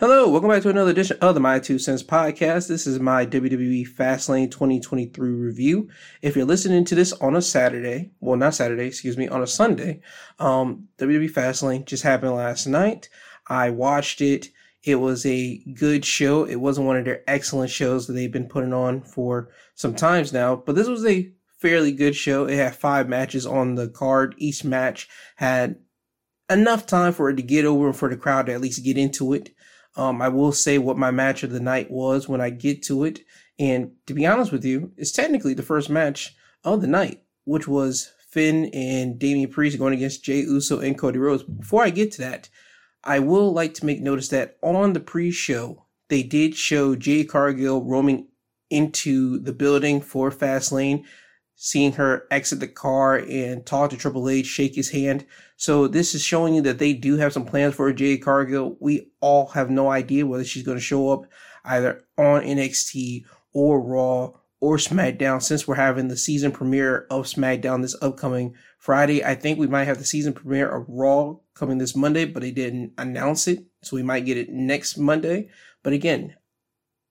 Hello, welcome back to another edition of the My Two Cents podcast. This is my WWE Fastlane 2023 review. If you're listening to this on a Saturday, well, not Saturday, excuse me, on a Sunday, um, WWE Fastlane just happened last night. I watched it. It was a good show. It wasn't one of their excellent shows that they've been putting on for some times now, but this was a fairly good show. It had five matches on the card. Each match had enough time for it to get over and for the crowd to at least get into it. Um, I will say what my match of the night was when I get to it. And to be honest with you, it's technically the first match of the night, which was Finn and Damian Priest going against Jey Uso and Cody Rhodes. Before I get to that, I will like to make notice that on the pre-show, they did show Jade Cargill roaming into the building for Fastlane seeing her exit the car and talk to Triple H, shake his hand. So this is showing you that they do have some plans for Jade Cargill. We all have no idea whether she's going to show up either on NXT or Raw or SmackDown since we're having the season premiere of SmackDown this upcoming Friday. I think we might have the season premiere of Raw coming this Monday, but they didn't announce it. So we might get it next Monday. But again,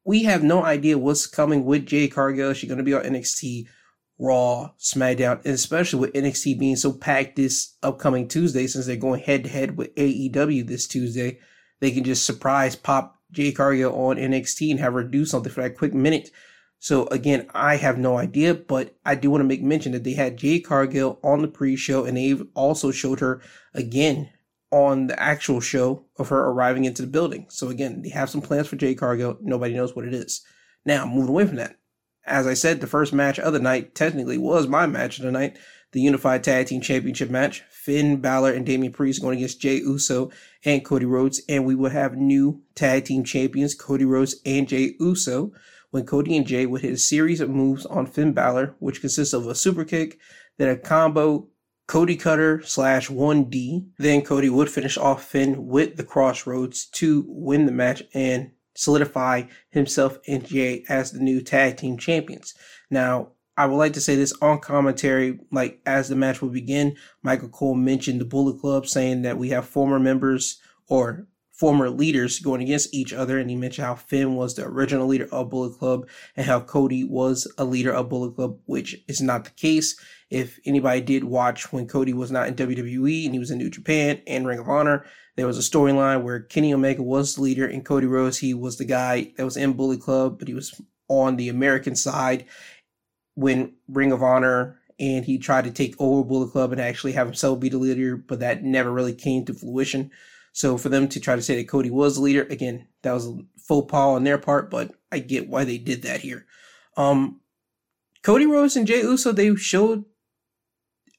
we have no idea what's coming with Jade Cargill. She's going to be on NXT Raw, SmackDown, and especially with NXT being so packed this upcoming Tuesday, since they're going head to head with AEW this Tuesday, they can just surprise pop Jade Cargill on NXT and have her do something for that quick minute. So again, I have no idea, but I do want to make mention that they had Jade Cargill on the pre-show and they've also showed her again on the actual show of her arriving into the building. So again, they have some plans for Jade Cargill. Nobody knows what it is. Now, moving away from that, as I said, the first match of the night technically was my match of the night, the Unified Tag Team Championship match. Finn Balor and Damian Priest going against Jey Uso and Cody Rhodes, and we will have new tag team champions, Cody Rhodes and Jey Uso, when Cody and Jey would hit a series of moves on Finn Balor, which consists of a super kick, then a combo Cody Cutter slash 1D. Then Cody would finish off Finn with the Crossroads to win the match and solidify himself and Jey as the new tag team champions. Now, I would like to say this on commentary, like as the match will begin, Michael Cole mentioned the Bullet Club saying that we have former members or former leaders going against each other. And he mentioned how Finn was the original leader of Bullet Club and how Cody was a leader of Bullet Club, which is not the case. If anybody did watch when Cody was not in WWE and he was in New Japan and Ring of Honor, there was a storyline where Kenny Omega was the leader and Cody Rhodes, he was the guy that was in Bullet Club, but he was on the American side when Ring of Honor and he tried to take over Bullet Club and actually have himself be the leader, but that never really came to fruition. So for them to try to say that Cody was the leader, again, that was a faux pas on their part, but I get why they did that here. Um, Cody Rhodes and Jey Uso, they showed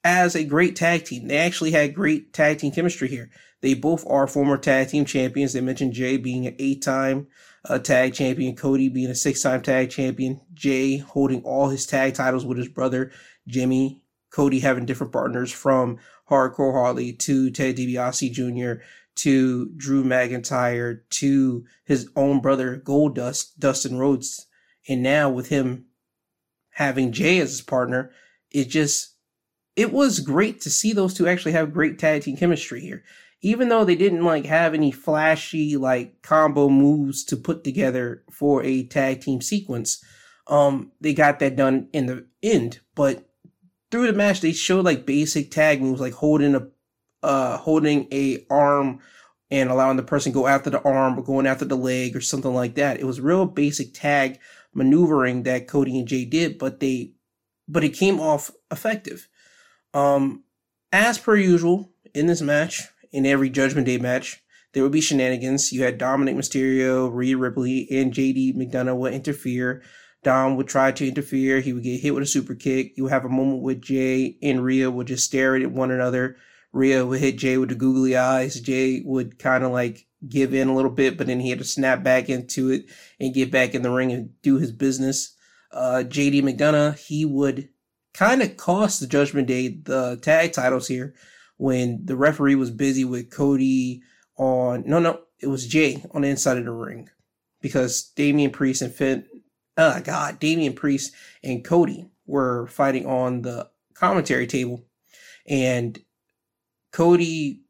as a great tag team. They actually had great tag team chemistry here. They both are former tag team champions. They mentioned Jey being an eight time uh, tag champion, Cody being a six time tag champion, Jey holding all his tag titles with his brother, Jimmy, Cody having different partners from Hardcore Holly to Ted DiBiase Jr. to Drew McIntyre to his own brother Goldust, Dustin Rhodes. And now with him having Jey as his partner, it just, it was great to see those two actually have great tag team chemistry here even though they didn't like have any flashy like combo moves to put together for a tag team sequence, um, they got that done in the end. But through the match, they showed like basic tag moves, like holding a, uh, holding a arm and allowing the person go after the arm or going after the leg or something like that. It was real basic tag maneuvering that Cody and Jey did, but they, but it came off effective. Um, as per usual in this match, in every Judgment Day match. There would be shenanigans. You had Dominic Mysterio, Rhea Ripley, and JD McDonagh would interfere. Dom would try to interfere. He would get hit with a super kick. You would have a moment with Jey and Rhea would just stare at one another. Rhea would hit Jey with the googly eyes. Jey would kind of like give in a little bit, but then he had to snap back into it and get back in the ring and do his business. Uh, JD McDonagh, he would kind of cost the Judgment Day the tag titles here when the referee was busy with Cody on no no it was Jey on the inside of the ring because Damian Priest and Finn oh god Damian Priest and Cody were fighting on the commentary table and Cody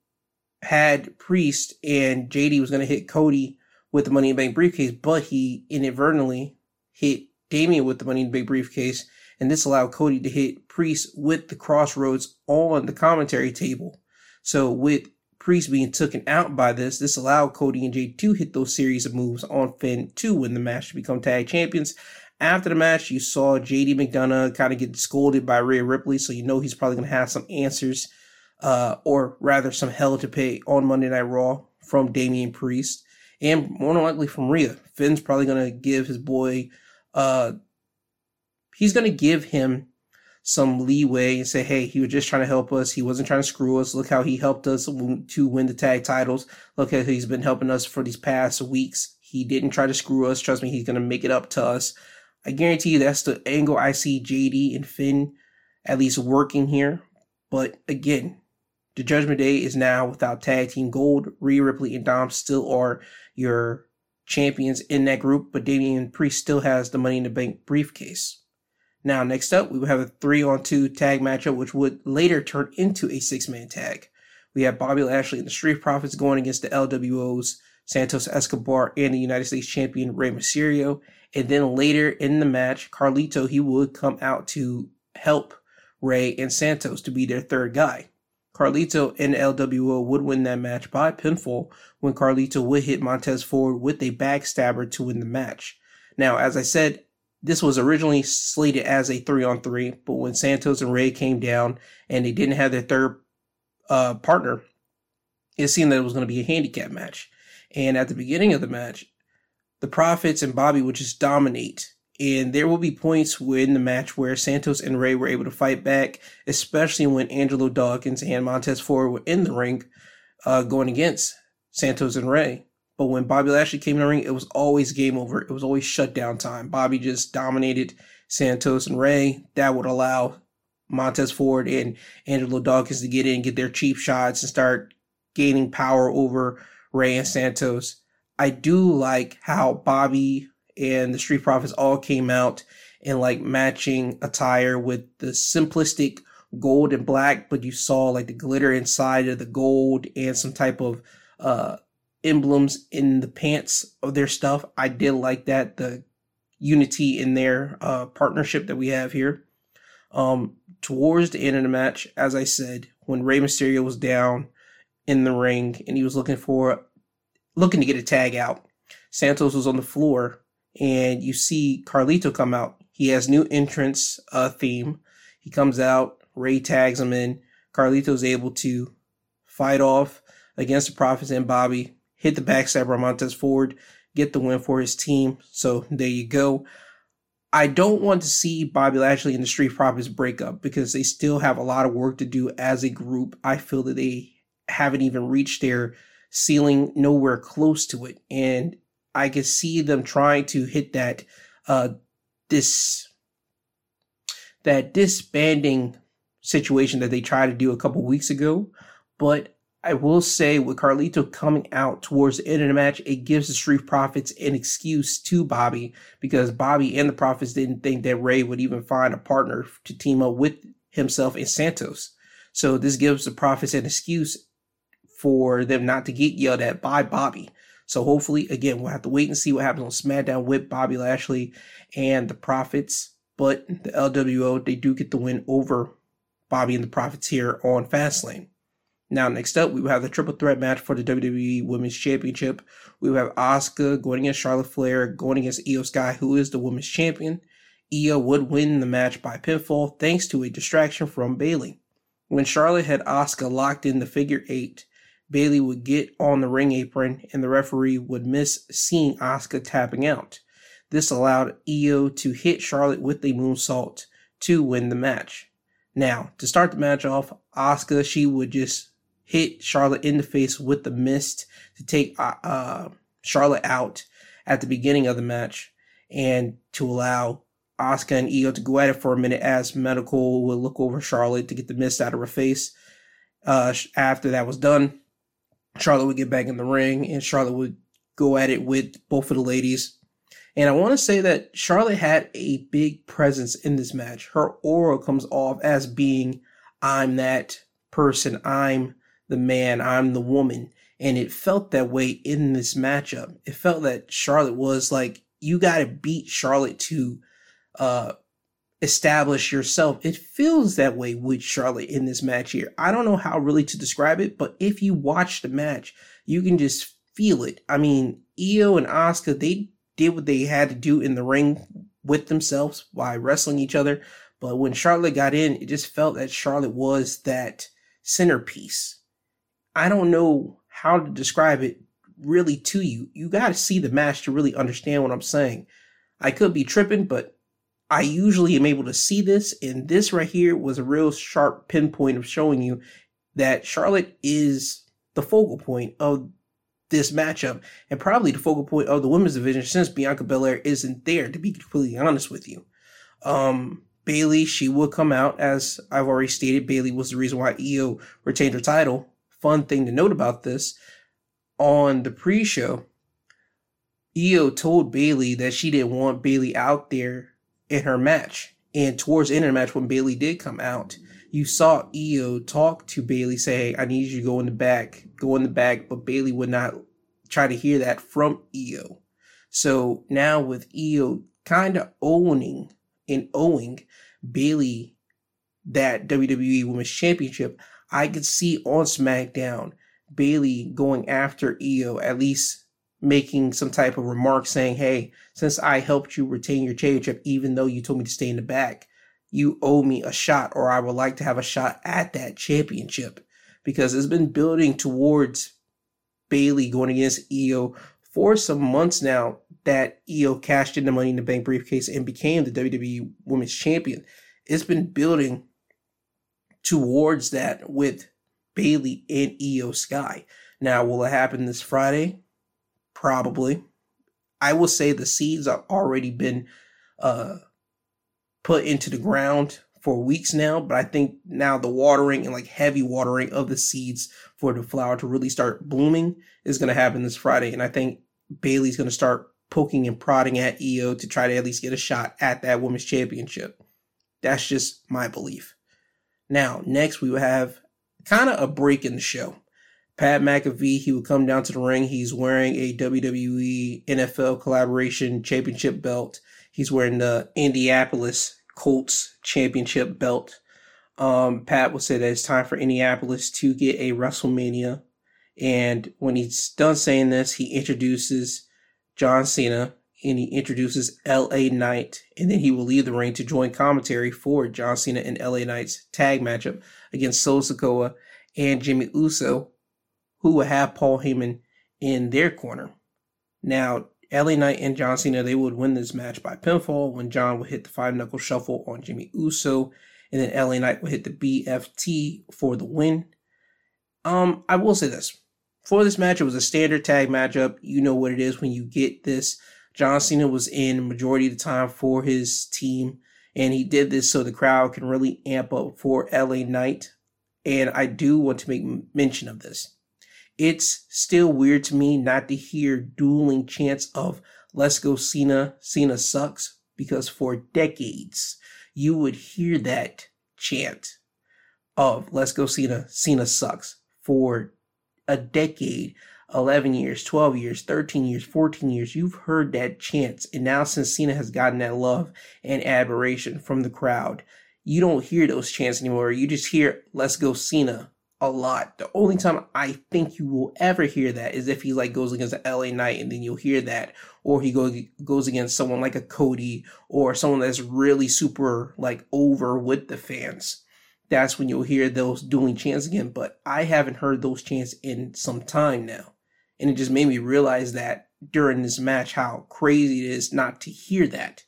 had Priest and JD was going to hit Cody with the Money in the Bank briefcase, but he inadvertently hit Damian with the Money in the Bank briefcase, and this allowed Cody to hit Priest with the crossroads on the commentary table. So with Priest being taken out by this, this allowed Cody and Jey to hit those series of moves on Finn to win the match to become tag champions. After the match, you saw JD McDonagh kind of get scolded by Rhea Ripley, so you know he's probably going to have some answers, uh, or rather some hell to pay on Monday Night Raw from Damian Priest, and more than likely from Rhea. Finn's probably going to give his boy, uh, he's going to give him some leeway and say, hey, he was just trying to help us. He wasn't trying to screw us. Look how he helped us to win the tag titles. Look how he's been helping us for these past weeks. He didn't try to screw us. Trust me, he's going to make it up to us. I guarantee you that's the angle I see JD and Finn at least working here. But again, the Judgment Day is now without tag team gold. Rhea Ripley and Dom still are your champions in that group, but Damian Priest still has the Money in the Bank briefcase. Now, next up, we will have a three on two tag matchup, which would later turn into a six man tag. We have Bobby Lashley and the Street Profits going against the LWOs, Santos Escobar, and the United States champion Rey Mysterio. And then later in the match, Carlito, he would come out to help Rey and Santos to be their third guy. Carlito and LWO would win that match by pinfall when Carlito would hit Montez Ford with a backstabber to win the match. Now, as I said, this was originally slated as a three on three, but when Santos and Rey came down and they didn't have their third uh, partner, it seemed that it was going to be a handicap match. And at the beginning of the match, the Profits and Bobby would just dominate. And there will be points in the match where Santos and Rey were able to fight back, especially when Angelo Dawkins and Montez Ford were in the ring uh, going against Santos and Rey. But when Bobby Lashley came in the ring, it was always game over. It was always shutdown time. Bobby just dominated Santos and Rey. That would allow Montez Ford and Angelo Dawkins to get in, get their cheap shots, and start gaining power over Rey and Santos. I do like how Bobby and the Street Profits all came out in like matching attire with the simplistic gold and black, but you saw like the glitter inside of the gold and some type of uh emblems in the pants of their stuff. I did like that the unity in their uh, partnership that we have here. Um, towards the end of the match, as I said, when Rey Mysterio was down in the ring and he was looking for looking to get a tag out, Santos was on the floor and you see Carlito come out. He has new entrance uh, theme. He comes out, Rey tags him in. Carlito's able to fight off against the Profits and Bobby hit the backstabber on Montez Ford, get the win for his team. So there you go. I don't want to see Bobby Lashley and the Street Profits break up because they still have a lot of work to do as a group. I feel that they haven't even reached their ceiling, nowhere close to it. And I can see them trying to hit that, uh, this, that disbanding situation that they tried to do a couple weeks ago. But I will say with Carlito coming out towards the end of the match, it gives the Street Profits an excuse to Bobby because Bobby and the Profits didn't think that Rey would even find a partner to team up with himself and Santos. So this gives the Profits an excuse for them not to get yelled at by Bobby. So hopefully, again, we'll have to wait and see what happens on SmackDown with Bobby Lashley and the Profits. But the LWO, they do get the win over Bobby and the Profits here on Fastlane. Now, next up, we will have the triple threat match for the WWE Women's Championship. We will have Asuka going against Charlotte Flair, going against Iyo Sky, who is the Women's Champion. Iyo would win the match by pinfall thanks to a distraction from Bayley. When Charlotte had Asuka locked in the figure eight, Bayley would get on the ring apron and the referee would miss seeing Asuka tapping out. This allowed Iyo to hit Charlotte with a moonsault to win the match. Now, to start the match off, Asuka, she would just hit Charlotte in the face with the mist to take uh, uh, Charlotte out at the beginning of the match and to allow Asuka and Iyo to go at it for a minute as Medical would look over Charlotte to get the mist out of her face. Uh, after that was done, Charlotte would get back in the ring and Charlotte would go at it with both of the ladies. And I want to say that Charlotte had a big presence in this match. Her aura comes off as being, I'm that person. I'm the man, I'm the woman. And it felt that way in this matchup. It felt that Charlotte was like, you got to beat Charlotte to uh, establish yourself. It feels that way with Charlotte in this match here. I don't know how really to describe it, but if you watch the match, you can just feel it. I mean, Iyo and Asuka, they did what they had to do in the ring with themselves by wrestling each other. But when Charlotte got in, it just felt that Charlotte was that centerpiece. I don't know how to describe it really to you. You got to see the match to really understand what I'm saying. I could be tripping, but I usually am able to see this, and this right here was a real sharp pinpoint of showing you that Charlotte is the focal point of this matchup, and probably the focal point of the women's division since Bianca Belair isn't there, to be completely honest with you. Um, Bayley, she will come out, as I've already stated. Bayley was the reason why Iyo retained her title. Fun thing to note about this on the pre show, Iyo told Bayley that she didn't want Bayley out there in her match. And towards the end of the match, when Bayley did come out, you saw Iyo talk to Bayley, say, I need you to go in the back, go in the back, but Bayley would not try to hear that from Iyo. So now with Iyo kind of owning and owing Bayley that WWE Women's Championship, I could see on SmackDown Bayley going after Iyo, at least making some type of remark saying, Hey, since I helped you retain your championship, even though you told me to stay in the back, you owe me a shot, or I would like to have a shot at that championship. Because it's been building towards Bayley going against Iyo for some months now that Iyo cashed in the money in the bank briefcase and became the WWE Women's Champion. It's been building towards that with Bayley and Iyo Sky. Now, will it happen this Friday? Probably. I will say the seeds have already been uh, put into the ground for weeks now, but I think now the watering and like heavy watering of the seeds for the flower to really start blooming is going to happen this Friday. And I think Bayley's going to start poking and prodding at Iyo to try to at least get a shot at that women's championship. That's just my belief. Now, next we will have kind of a break in the show. Pat McAfee, he would come down to the ring. He's wearing a WWE NFL collaboration championship belt. He's wearing the Indianapolis Colts championship belt. Um, Pat will say that it's time for Indianapolis to get a WrestleMania. And when he's done saying this, he introduces John Cena and he introduces LA Knight. And then he will leave the ring to join commentary for John Cena and LA Knight's tag matchup against Solo Sikoa and Jimmy Uso, who will have Paul Heyman in their corner. Now, LA Knight and John Cena, they would win this match by pinfall when John would hit the five knuckle shuffle on Jimmy Uso, and then LA Knight would hit the BFT for the win. Um, I will say this. For this match, it was a standard tag matchup. You know what it is when you get this. John Cena was in majority of the time for his team, and he did this so the crowd can really amp up for LA Knight. And I do want to make mention of this it's still weird to me not to hear dueling chants of let's go Cena, Cena sucks, because for decades you would hear that chant of let's go Cena, Cena sucks for a decade, 11 years, 12 years, 13 years, 14 years. You've heard that chant. And now since Cena has gotten that love and admiration from the crowd, you don't hear those chants anymore. You just hear let's go Cena, a lot. The only time I think you will ever hear that is if he like goes against the LA Knight and then you'll hear that, or he go, goes against someone like a Cody or someone that's really super like over with the fans. That's when you'll hear those dueling chants again. But I haven't heard those chants in some time now. And it just made me realize that during this match how crazy it is not to hear that.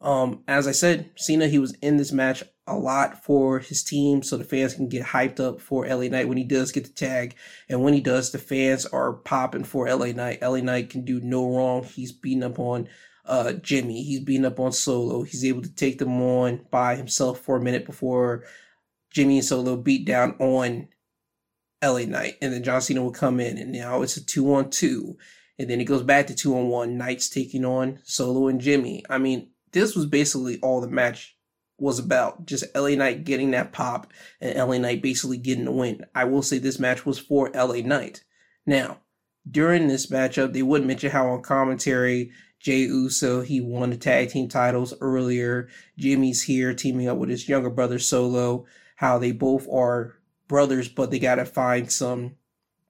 Um, as I said, Cena, he was in this match a lot for his team so the fans can get hyped up for LA Knight when he does get the tag. And when he does, the fans are popping for LA Knight. LA Knight can do no wrong. He's beating up on uh, Jimmy. He's beating up on Solo. He's able to take them on by himself for a minute before Jimmy and Solo beat down on LA Knight. And then John Cena will come in and now it's a two on two. And then it goes back to two on one. Knight's taking on Solo and Jimmy. I mean, this was basically all the match was about. Just LA Knight getting that pop and LA Knight basically getting the win. I will say this match was for LA Knight. Now, during this matchup, they would mention how on commentary, Jey Uso, he won the tag team titles earlier. Jimmy's here teaming up with his younger brother Solo, how they both are brothers, but they gotta find some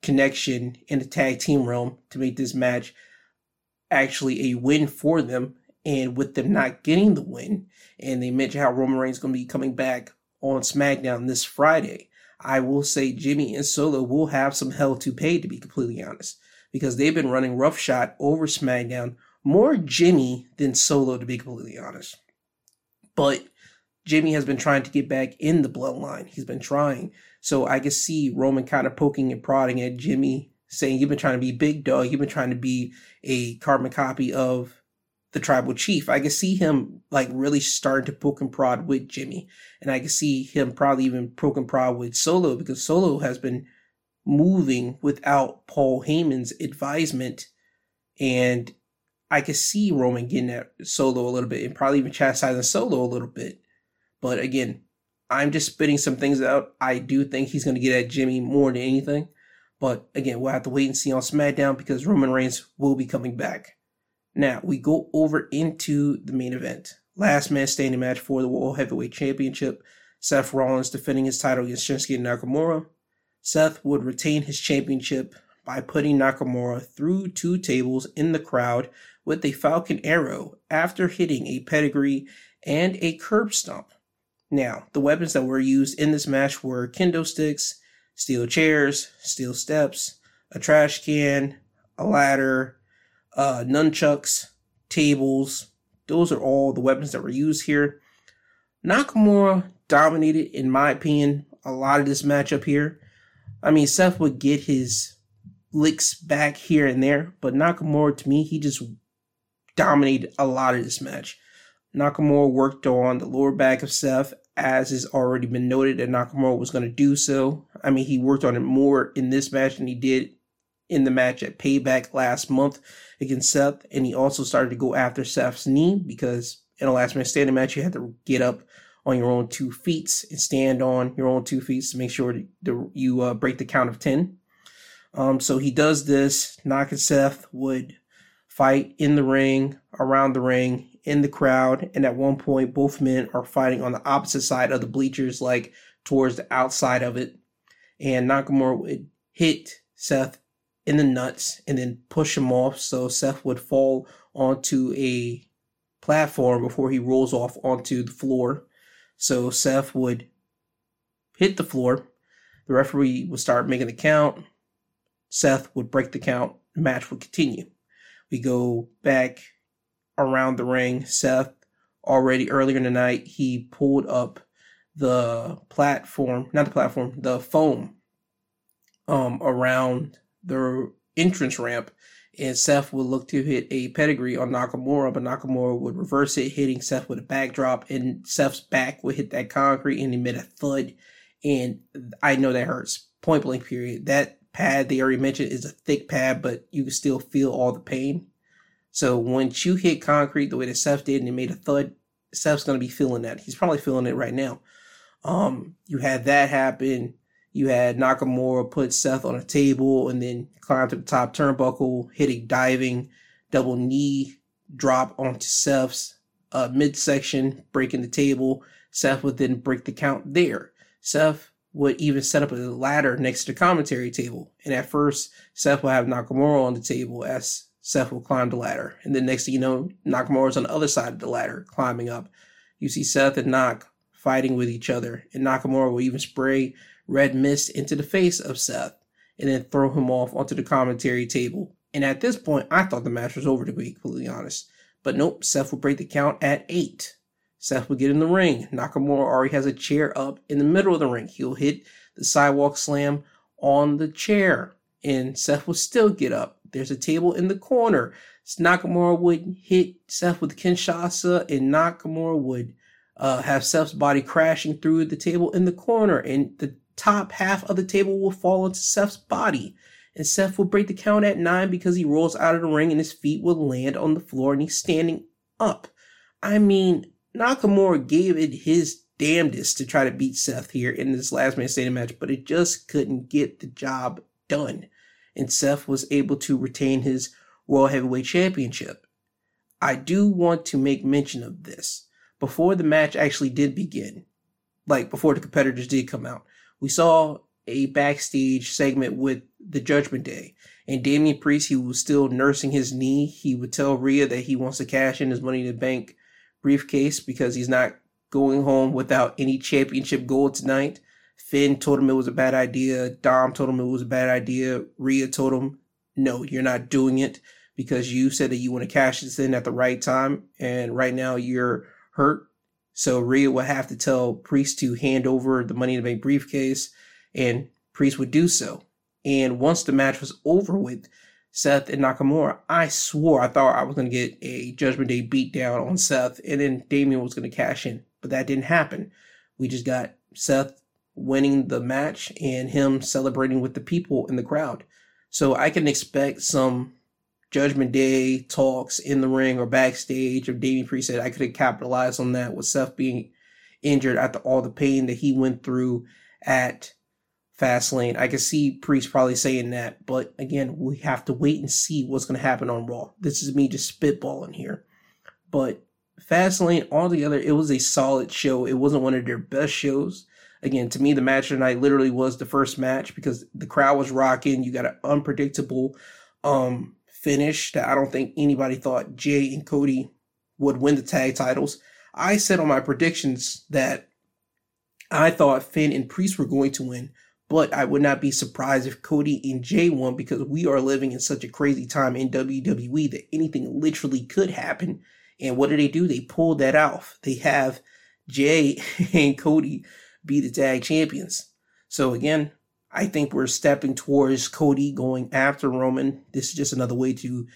connection in the tag team realm to make this match actually a win for them. And with them not getting the win, and they mentioned how Roman Reigns is going to be coming back on SmackDown this Friday. I will say Jimmy and Solo will have some hell to pay, to be completely honest, because they've been running roughshod over SmackDown. More Jimmy than Solo, to be completely honest. But Jimmy has been trying to get back in the bloodline. He's been trying. So I can see Roman kind of poking and prodding at Jimmy, saying, You've been trying to be big dog. You've been trying to be a carbon copy of the tribal chief. I can see him like really starting to poke and prod with Jimmy. And I can see him probably even poke and prod with Solo because Solo has been moving without Paul Heyman's advisement. And I could see Roman getting at Solo a little bit and probably even chastising Solo a little bit. But again, I'm just spitting some things out. I do think he's going to get at Jimmy more than anything. But again, we'll have to wait and see on SmackDown because Roman Reigns will be coming back. Now, we go over into the main event. Last man standing match for the World Heavyweight Championship. Seth Rollins defending his title against Shinsuke Nakamura. Seth would retain his championship by putting Nakamura through two tables in the crowd with a Falcon Arrow after hitting a pedigree and a curb stomp. Now, the weapons that were used in this match were kendo sticks, steel chairs, steel steps, a trash can, a ladder, uh, nunchucks, tables. Those are all the weapons that were used here. Nakamura dominated, in my opinion, a lot of this matchup here. I mean, Seth would get his licks back here and there, but Nakamura, to me, he just dominated a lot of this match. Nakamura worked on the lower back of Seth, as has already been noted that Nakamura was going to do so. I mean, he worked on it more in this match than he did in the match at Payback last month against Seth. And he also started to go after Seth's knee because in a last man standing match, you had to get up on your own two feet and stand on your own two feet to make sure that you uh, break the count of 10. Um, so he does this. Nak and Seth would fight in the ring, around the ring, in the crowd. And at one point, both men are fighting on the opposite side of the bleachers, like towards the outside of it. And Nakamura would hit Seth in the nuts and then push him off. So Seth would fall onto a platform before he rolls off onto the floor. So Seth would hit the floor. The referee would start making the count. Seth would break the count. The match would continue. We go back around the ring. Seth already earlier in the night, he pulled up the platform, not the platform, the foam um, around the entrance ramp. And Seth would look to hit a pedigree on Nakamura, but Nakamura would reverse it, hitting Seth with a backdrop, and Seth's back would hit that concrete and emit a thud. And I know that hurts. Point blank, period. That pad they already mentioned is a thick pad, but you can still feel all the pain. So once you hit concrete the way that Seth did and it made a thud, Seth's going to be feeling that. He's probably feeling it right now. Um, you had that happen. You had Nakamura put Seth on a table and then climb to the top turnbuckle, hit a diving double knee drop onto Seth's uh, midsection, breaking the table. Seth would then break the count there. Seth would even set up a ladder next to the commentary table. And at first, Seth would have Nakamura on the table as Seth will climb the ladder. And then next thing you know, Nakamura's on the other side of the ladder, climbing up. You see Seth and Nak fighting with each other, and Nakamura will even spray red mist into the face of Seth and then throw him off onto the commentary table. And at this point, I thought the match was over, to be completely honest. But nope, Seth will break the count at eight. Seth will get in the ring. Nakamura already has a chair up in the middle of the ring. He'll hit the sidewalk slam on the chair, and Seth will still get up. There's a table in the corner. Nakamura would hit Seth with Kinshasa, and Nakamura would uh, have Seth's body crashing through the table in the corner, and the top half of the table will fall onto Seth's body. And Seth will break the count at nine because he rolls out of the ring and his feet will land on the floor and he's standing up. I mean, Nakamura gave it his damnedest to try to beat Seth here in this last man standing match, but it just couldn't get the job done. and Seth was able to retain his World Heavyweight Championship. I do want to make mention of this. Before the match actually did begin, like before the competitors did come out, we saw a backstage segment with the Judgment Day. And Damian Priest, he was still nursing his knee. He would tell Rhea that he wants to cash in his money in the bank briefcase because he's not going home without any championship gold tonight. Finn told him it was a bad idea. Dom told him it was a bad idea. Rhea told him, no, you're not doing it because you said that you want to cash this in at the right time. And right now you're hurt. So Rhea would have to tell Priest to hand over the money in the bank briefcase and Priest would do so. And once the match was over with Seth and Nakamura, I swore I thought I was going to get a Judgment Day beatdown on Seth and then Damian was going to cash in. But that didn't happen. We just got Seth winning the match and him celebrating with the people in the crowd. So I can expect some Judgment Day talks in the ring or backstage of Damian Priest said I could have capitalized on that with Seth being injured after all the pain that he went through at Fastlane. I could see Priest probably saying that, but again, we have to wait and see what's going to happen on Raw. This is me just spitballing here. But Fastlane, altogether, it was a solid show. It wasn't one of their best shows again, to me, the match tonight literally was the first match because the crowd was rocking. You got an unpredictable um, finish that I don't think anybody thought Jey and Cody would win the tag titles. I said on my predictions that I thought Finn and Priest were going to win, but I would not be surprised if Cody and Jey won because we are living in such a crazy time in WWE that anything literally could happen. And what did they do? They pulled that off. They have Jey and Cody be the tag champions. So again, I think we're stepping towards Cody going after Roman. This is just another way to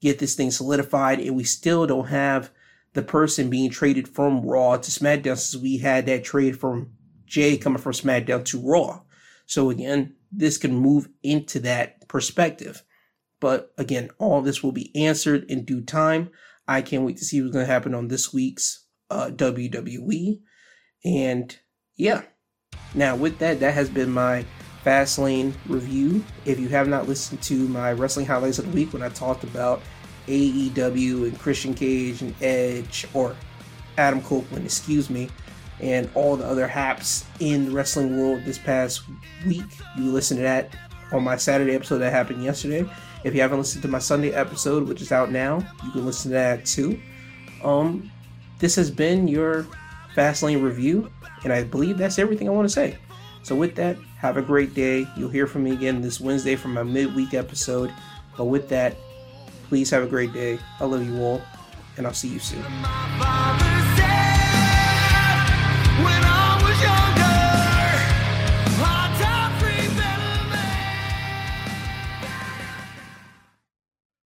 get this thing solidified, and we still don't have the person being traded from Raw to SmackDown since we had that trade from Jey coming from SmackDown to Raw. So again, this can move into that perspective. But again, all this will be answered in due time. I can't wait to see what's going to happen on this week's uh, WWE. And yeah. Now, with that, that has been my Fastlane review. If you have not listened to my wrestling highlights of the week when I talked about AEW and Christian Cage and Edge, or Adam Copeland, excuse me, and all the other haps in the wrestling world this past week, you listen to that on my Saturday episode that happened yesterday. If you haven't listened to my Sunday episode, which is out now, you can listen to that too. Um, this has been your Fastlane review. And I believe that's everything I want to say. So, with that, have a great day. You'll hear from me again this Wednesday for my midweek episode. But with that, please have a great day. I love you all, and I'll see you soon.